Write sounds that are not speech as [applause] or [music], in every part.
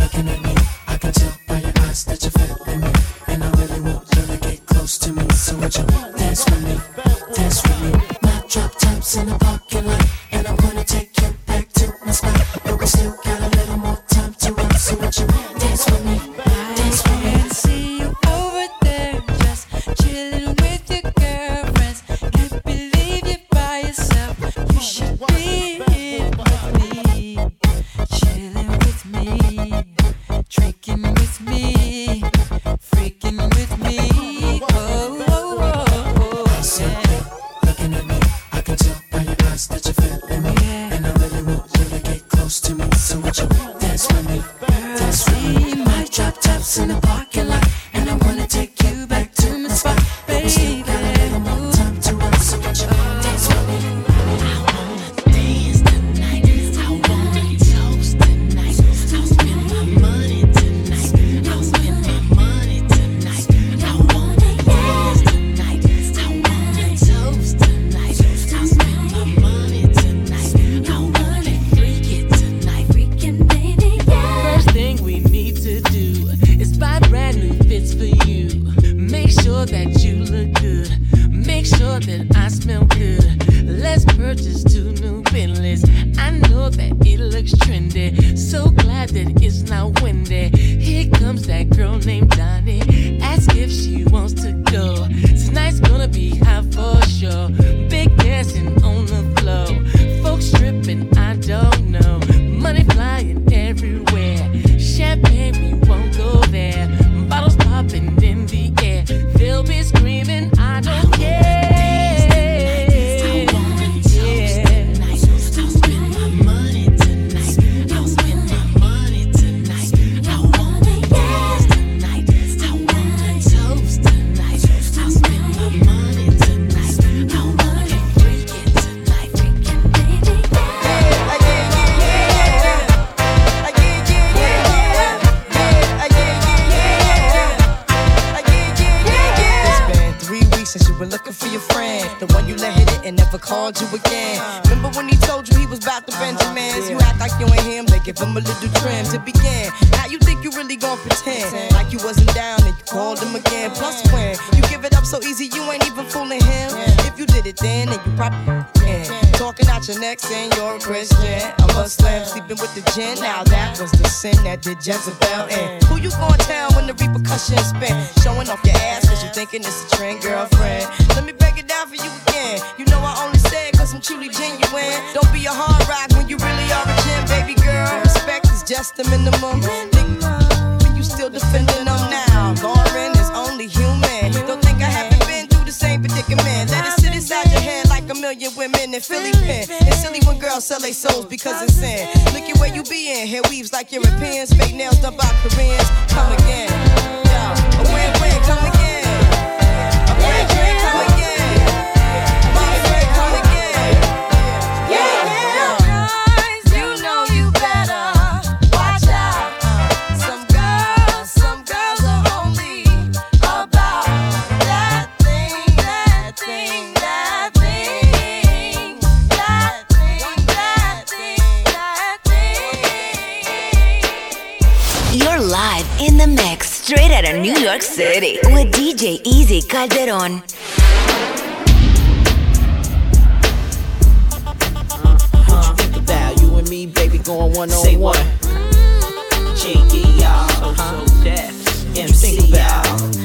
Looking me. Your eyes that you're feeling sure that you look good. Make sure that I smell good. Let's purchase two new Bentleys. I know that it looks trendy. So glad that it's not windy. Here comes that girl named Donnie. Ask if she wants to go. Tonight's gonna be hot for sure. Big dancing on the floor. Folks stripping, give him a little trim to begin. Now you think you really gon' pretend like you wasn't down and you called him again. Plus, when you give it up so easy, you ain't even fooling him. If you did it then, then you probably can. Talking out your neck saying you're a Christian. A Muslim sleeping with the gin. Now that was the sin that did Jezebel in. Who you gonna tell when the repercussions spin? Showing off your ass cause you thinking it's a trend, girlfriend. Let me break it down for you again. You Is the minimum. But you still defending them now. Lauryn is only human. Don't think I haven't been through the same predicament. Let it sit inside your head like a million women in Philly pen. It's silly when girls sell their souls because it's sin. Look at where you be in. Hair weaves like Europeans. Fake nails done by Koreans. Come again. Out of New York City, with DJ Easy Calderon. Think about you and me, baby, going one on one. Cheeky, y'all. So, so deaf. MC, y'all.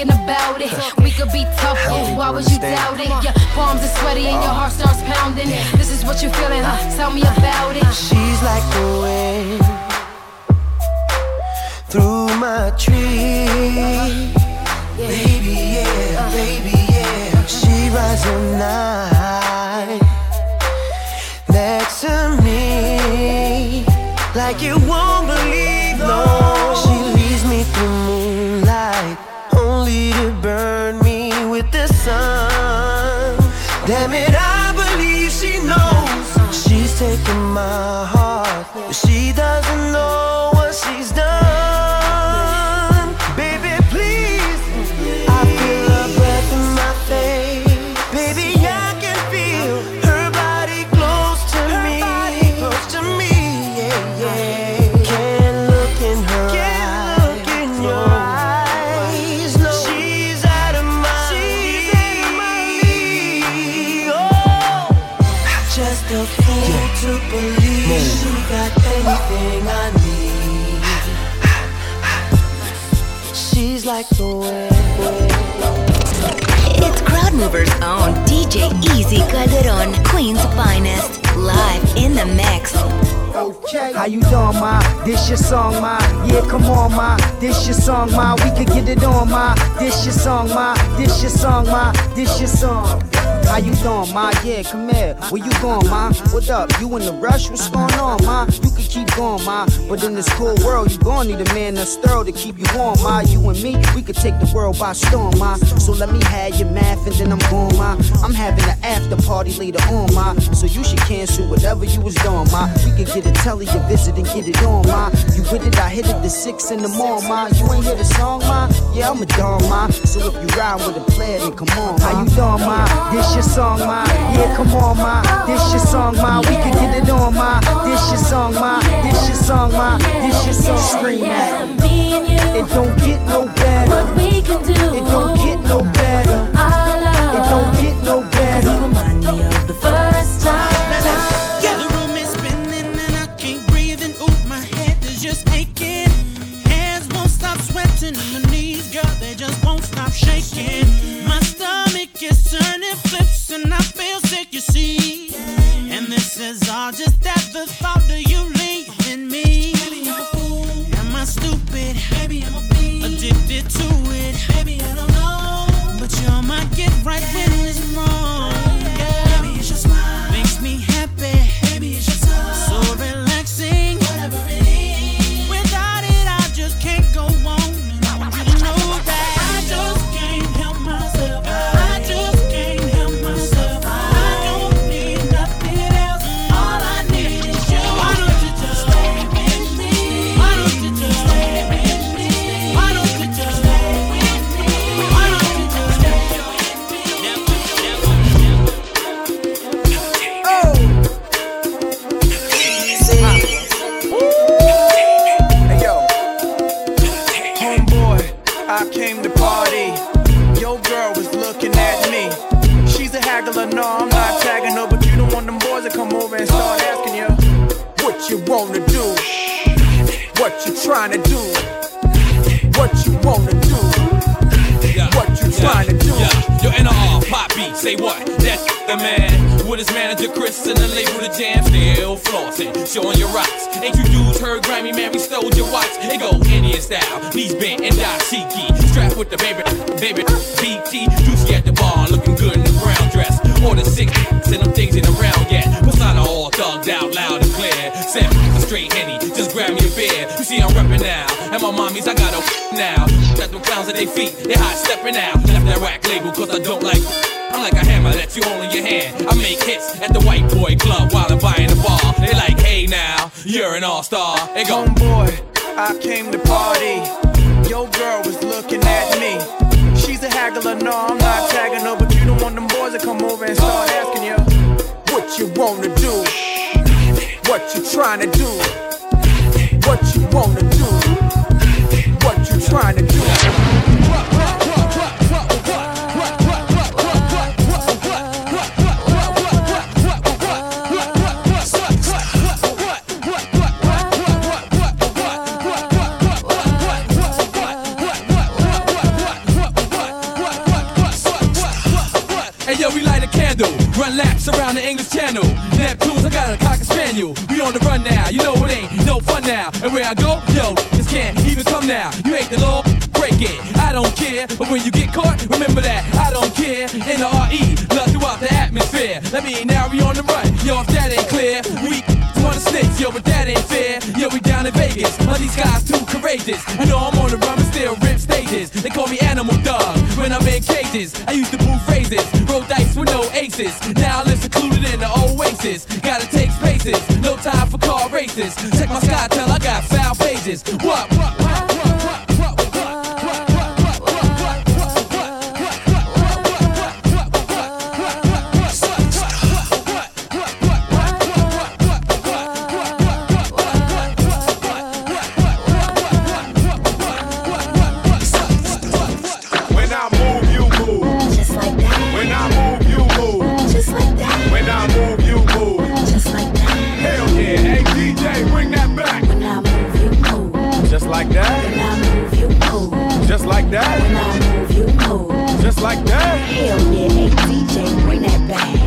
Talking about it. We could be tough, but why would you doubt it? Your palms are sweaty and your heart starts pounding. This is what you're feeling, huh? Tell me about it. She's like the wind through my tree. Baby, yeah, baby, yeah. She rides all night next to me, like you won't believe. No, my heart, but she doesn't know believe she got I need. She's like the wind. It's Crowd Movers' own DJ Easy Calderon, Queen's finest, live in the mix. Okay. How you doing, ma? This your song, ma? Yeah, come on, ma. This your song, ma. We could get it on, ma. This your song, ma. This your song, ma. This your song. How you doing, ma? Yeah, come here. Where you going, ma? What up? You in the rush? What's going on, ma? You can keep going, ma. But in this cool world, you gon' need a man that's thorough to keep you warm, ma. You and me, we could take the world by storm, ma. So let me have your math and then I'm going, ma. I'm having an after party later on, ma. So you should cancel whatever you was doing, ma. We could get a telly a visit and get it on, ma. You with it, I hit it the six in the morning, ma. You ain't hear the song, ma? Yeah, I'm a dawn, ma. So if you ride with a player, then come on, ma. How you doing, ma? This your song, ma. Yeah, come on, ma. This your song, ma. We can get it on, ma. This your song, ma. This your song, ma. This your song. Scream at it. It don't get no better. What we can do. It don't get no better. Our love. It don't get no better. Remind me of the first time. Yeah, the room is spinning and I can't breathe and ooh, my head is just aching. Hands won't stop sweating and my knees, girl, they just won't stop shaking. Is turning flips and I feel sick, you see. And this is all just at the thought trying to do, what you wanna do, what you trying to do. Yeah, yo, NR, pop beat, say what? That's the man. With his manager Chris and the label the jam, still flossing, showing your rocks. Ain't you dudes heard Grammy man, we stole your watch? It go Indian style, knees bent and dashiki. Strapped with the baby, baby, BT. Juicy at the bar, looking good in the brown dress. Order six, See now, and my mommies I got a [laughs] now. Got them clowns at their feet, they hot stepping out. Left that rack label cause I don't like. I'm like a hammer that you hold in your hand. I make hits at the white boy club while I'm buying the bar. They like, hey now, you're an all star. And go, Homeboy, I came to party. Your girl was looking at me. She's a haggler, no, I'm not tagging her, but you don't want them boys to come over and start asking you what you wanna do, what you trying to do, what you wanna do, trying to do. around the English Channel. Neptunes, I got a cocker spaniel. We on the run now, you know it ain't no fun now. And where I go, yo, this can't even come now. You but when you get caught, remember that I don't care. In the RE, love throughout the atmosphere. Let me now we on the run. Yo, if that ain't clear, we wanna snitch, yo, but that ain't fair. Yo, we down in Vegas, but these guys too courageous. I know I'm on the run, but still rip stages. They call me Animal Dog when I'm in cages. I used to boo phrases, roll dice with no aces. Now I live secluded in the oasis. Gotta take spaces, no time for car races. Check my sky, tell I got foul pages. What,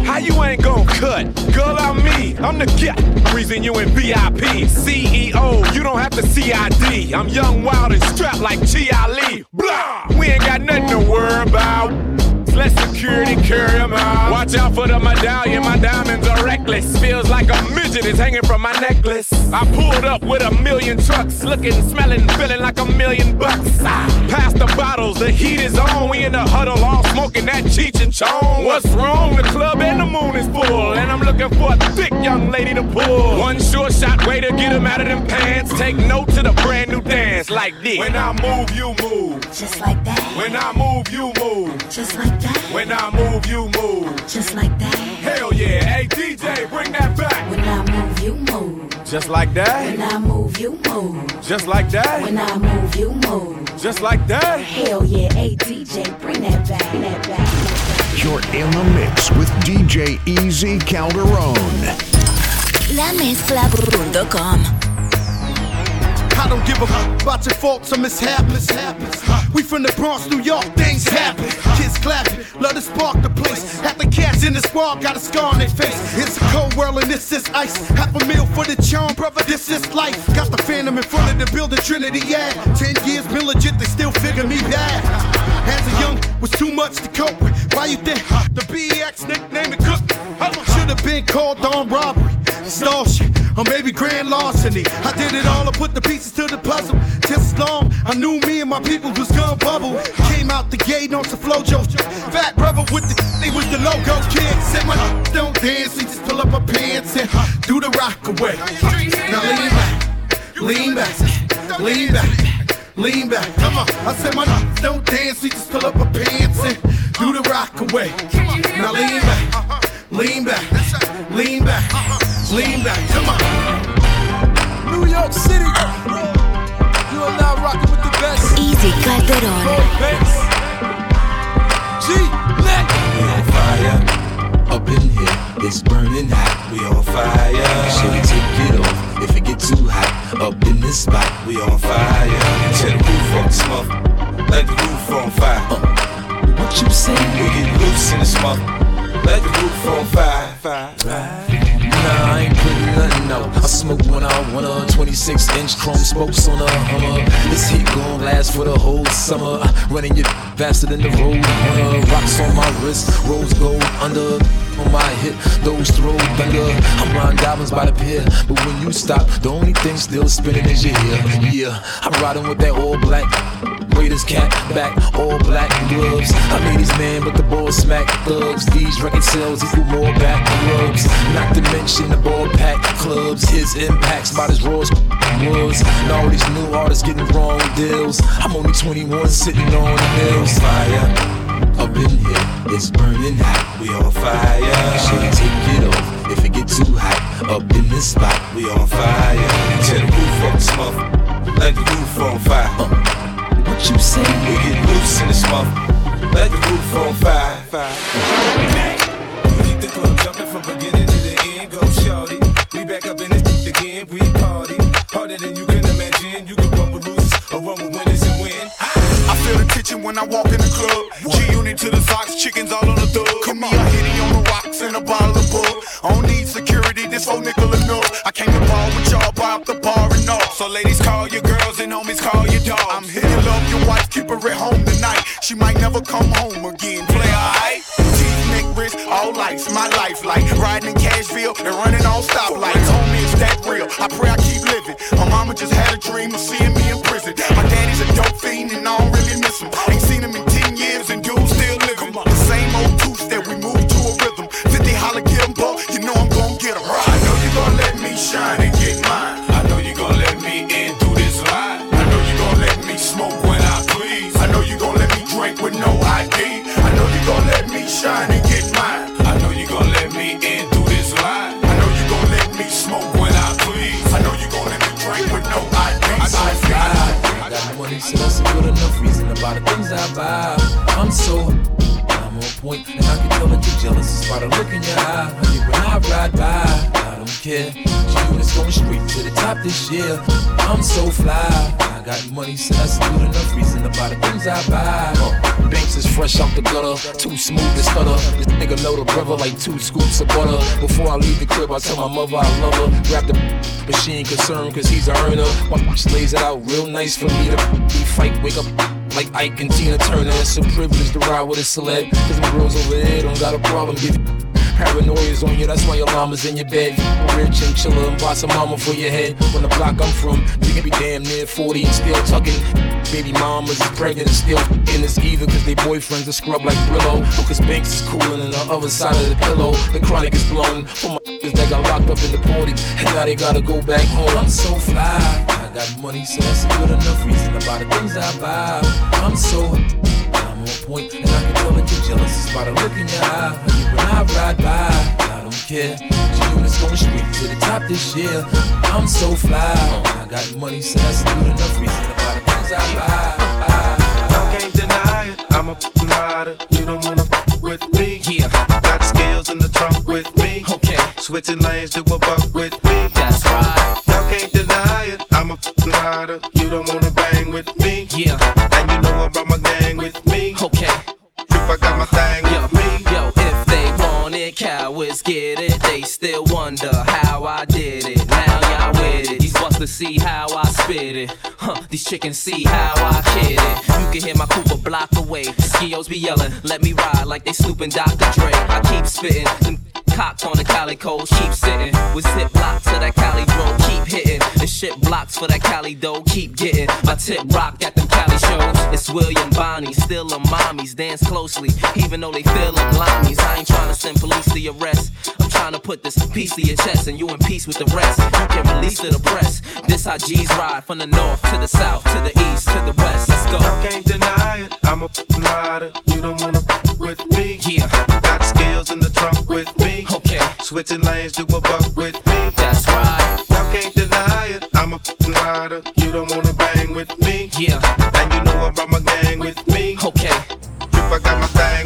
How you ain't gon' cut? Girl, I'm me. I'm the cat. Reason you in VIP. CEO, you don't have to CID. I'm young, wild, and strapped like G.I. Lee. Blah! We ain't got nothing to worry about. Let security carry carry 'em out. Watch out for the medallion, my diamonds are reckless. Feels like a midget is hanging from my necklace. I pulled up with a million trucks, looking, smelling, feeling like a million bucks. Ah, Pass the bottles, the heat is on. We in the huddle, all smoking that Cheech and Chong. What's wrong? The club and the moon is full, and I'm looking for a thick young lady to pull. One short shot way to get get 'em out of them pants. Take note to the brand new dance like this. When I move, you move. Just like that. When I move, you move. Just like that. When I move, you move. Just like that. Hell yeah. Hey, DJ, bring that back. When I move, you move. Just like that. When I move, you move. Just like that. When I move, you move. Just like that. Hell yeah, hey DJ, bring that back, that back. You're in the mix with DJ Easy Calderon. LaMezcla.com I don't give a fuck about your faults or mishaps. We from the Bronx, New York, things happen. Kids clapping, love to spark the place. Half the cats in the squad got a scar on their face. It's a cold world and this is ice. Half a meal for the charm, brother, this is life. Got the phantom in front of the building, Trinity, yeah. Ten years been legit, they still figure me bad. As a young, was too much to cope with. Why you think the BX nickname it Cook? Should have been called on robbery, stall shit, or maybe grand larceny. I did it all, I put the pieces to the puzzle. Just as long, I knew me and my people was gonna bubble. Came out the gate on some Flo-Jo. Fat brother with the, they was the logo kid. Said my don't dance, he just pull up my pants and do the rock away. Now lean back, lean back, lean back. Lean back, come on. I said my don't dance, he just pull up my pants and do the rock away. Now lean back, lean back, lean back, lean back, come on. New York City, you are now rocking with the best. Easy Calderon. G, let. We on fire, up in here, it's burning hot. We on fire. Should we take it off if it get too hot? Up in this spot, we on fire. Tear the roof the smoke, let the roof on fire. Uh, what you say? We get loose in the smoke, let the roof on fire. fire, fire. Nah, I ain't putting nothing out. I smoke when I want a 26 inch chrome spokes on a Hummer. This heat gon' last for the whole summer. Running you faster than the road runner. Rocks on my wrist, rose gold under. On my hip, those throw thunder. I'm riding diamonds by the pier, but when you stop, the only thing still spinning is your ear. Yeah, I'm riding with that all black. Man, but the ball smack thugs. These record sales equal more back clubs. Not to mention the ball pack clubs. His impacts about as raw as was. And all these new artists getting wrong deals. I'm only 21 sitting on the hills. Fire. Up in here, it's burning hot. We on fire. Should take it off if it get too hot? Up in this spot, we on fire. Tear the roof off the smoke, let the roof on fire. Uh, what you say? We get loose in the smoke, let the roof on fire. We keep the club jumping from beginning to the end. Go shorty. We back up in this again. We party harder than you can imagine. You can run with losers or run with winners and win. I feel the tension when I walk in the club. G-Unit to the socks, chickens all on the thug. Come on, a hitty on the rocks and a bottle of bull. I don't need security, this whole nickel and nub. I came to ball with y'all, pop the bar and all. So ladies, call your girls and homies, call your dogs. I'm here to love your wife, keep her at home she might never come home again. Play alright. Teeth, neck, wrist, all lights, my life like riding in Cashville and running on stoplights. Homie, is that real? I pray I keep living. My mama just had a dream of seeing me. Ride by, I don't care. G-Unit's going straight to the top this year. I'm so fly. I got money, so that's good enough reason about the things I buy. Uh, Banks is fresh out the gutter, too smooth to stutter. This nigga know the brother like two scoops of butter. Before I leave the crib, I tell my mother I love her. Grab the but she ain't concerned cause he's a earner. My bitch lays it out real nice for me to be fight, wake up like Ike and Tina Turner. It's a privilege to ride with a celeb. Cause my girls over there don't got a problem giving Paranoia's on you, that's why your llama's in your bed. Rich and chiller and buy some mama for your head. When the block I'm from, you can be damn near 40 and still tucking. Baby mamas is pregnant and still in this either cause they boyfriends are scrub like Brillo. Or cause Banks is cooling on the other side of the pillow. The chronic is blown for my that got locked up in the party. And now they gotta go back home. I'm so fly. I got money, so that's a good enough reason about the things I buy. I'm so point, and I can tell that you're jealous just by the look in your eye. When I ride by, I don't care. G-Unit's going straight to the top this year. I'm so fly. I got money, so that's good enough reason about the things I buy. I can't deny it. I'm a rider. You don't wanna with me. Yeah. Got skills in the trunk with me. Okay. Switching lanes to a buck with me. That's right. Y'all can't deny it. I'm a rider. You don't wanna bang with me. Yeah. Wonder how I did it. Now y'all with it. These busters see how I spit it. Huh, these chickens see how I kid it. You can hear my Cooper block away. Skios be yelling, let me ride like they snooping Dr. Dre. I keep spitting. Them cocked on the Cali coast, keep sitting. With zip blocks to that Cali bro, keep blocks for that Cali dough, keep getting. My tip rock at them Cali shows. It's William Bonney, still a mommies, dance closely. Even though they feel them limeys, I ain't trying to send police to your arrest. I'm trying to put this piece to your chest and you in peace with the rest. You can release to the press. This how G's ride from the north to the south, to the east, to the west. Let's go. I can't deny it. I'm a rider. You don't wanna with me. Yeah. Got skills in the trunk with me. Okay. Switching lanes to a buck with me. That's right. Rider. You don't wanna bang with me. Yeah. And you know I brought my gang with me. Okay. If I got my thing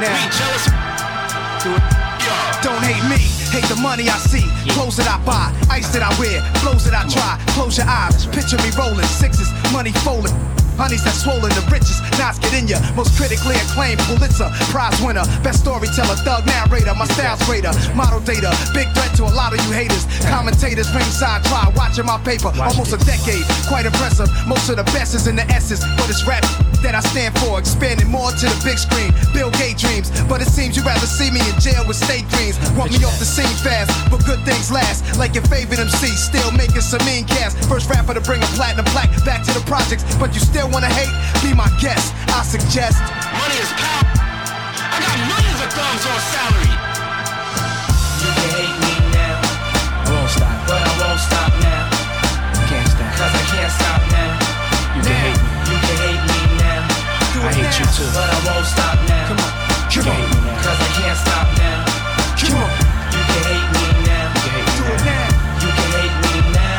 Now. Do it. Don't hate me, hate the money I see. Clothes that I buy, ice that I wear, flows that I try. Close your eyes, picture me rolling sixes, money folding. Honeys that swollen the richest, knots get in ya. Most critically acclaimed Pulitzer Prize winner, best storyteller, thug narrator. My style's greater, model data, big threat to a lot of you haters. Commentators ringside try watching my paper, almost a decade, quite impressive. Most of the best is in the essence, but it's rap that I stand for, expanding more to the big screen. Bill Gates dreams, but it seems you'd rather see me in jail with state dreams. Want me off the scene fast, but good things last. Like your favorite MC, still making some mean cast. First rapper to bring a platinum plaque back to the projects, but you still wanna hate? Be my guest. I suggest. Money is power. I got millions of thumbs on salary. I hate you too. But I won't stop now. Come on. Come on. Cause I can't stop now. Come on. You can hate me now. You can hate Do it now. You can hate me now.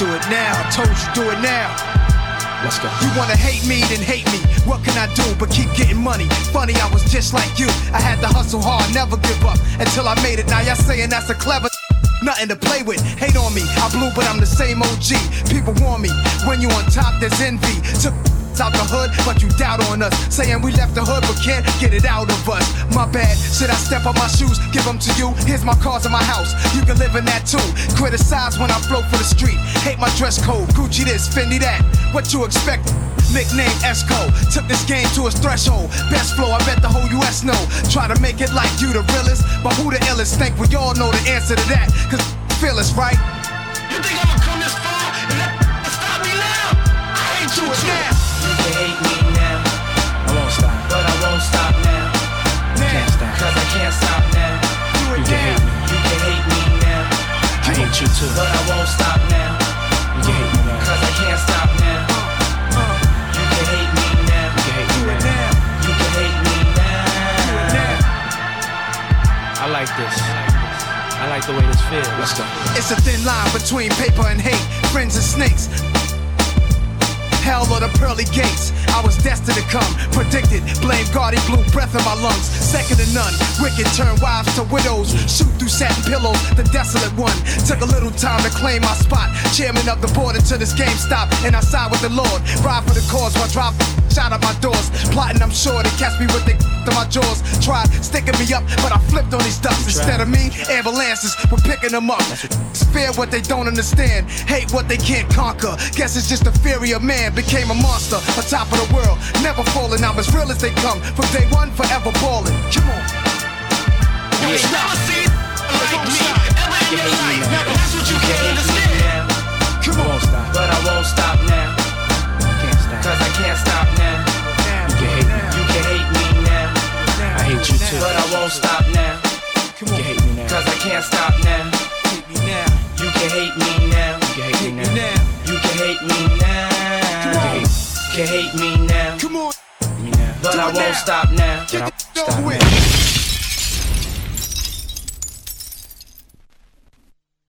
Do it now. I told you, do it now. Let's go. You wanna hate me, then hate me. What can I do but keep getting money? Funny, I was just like you. I had to hustle hard, never give up until I made it. Now y'all saying that's a clever. Nothing to play with, hate on me. I blew, but I'm the same OG. People warn me, when you on top, there's envy. Took [laughs] out the hood, but you doubt on us. Saying we left the hood, but can't get it out of us. My bad. Should I step on my shoes? Give them to you. Here's my cars and my house. You can live in that too. Criticize when I float for the street. Hate my dress code. Gucci this, Fendi that. What you expect? Nickname Esco. Took this game to its threshold. Best flow, I bet the whole US know. Try to make it like you the realest. But who the illest? Think we all know the answer to that. Cause feel us, right? I hate you now. You can hate me now, I won't stop. but I won't stop now. Can't stop. Cause I can't stop now. You can hate me. You can hate me now, I hate you too. but I won't stop now. You can hate me now. Cause I can't stop now. Uh, uh. You can hate me now. You can hate me now. You can hate me now. I like this. I like the way this feels. Let's go. It's a thin line between paper and hate, friends and snakes. Hell or the pearly gates. I was destined to come, predicted. Blame God, he blew breath in my lungs. Second to none. Wicked turn wives to widows. Shoot through satin pillows, the desolate one. Took a little time to claim my spot. Chairman of the board until this game stopped. And I side with the Lord. Ride for the cause while drop shot at my doors. Plotting, I'm sure to catch me with the to my jaws. Tried sticking me up, but I flipped on these ducks. Instead of me, ambulances were picking them up. Fear what they don't understand, hate what they can't conquer. Guess it's just the fury of man became a monster on top of the world. Never falling, I'm as real as they come. From day one, forever balling. Come on. You ain't never seen like me. Ever in your life. That's what you can't understand. Come on. stop. But I won't stop now. Cause I can't stop now. You can hate me. You can hate me now. I hate you too. But I won't stop now. You can hate me now. Cause I can't stop now. Hate me now. You can hate me now. You can hate me now. now. You can hate me now. Can hate me now. Come on. But I won't stop now. Get But the I- over stop with.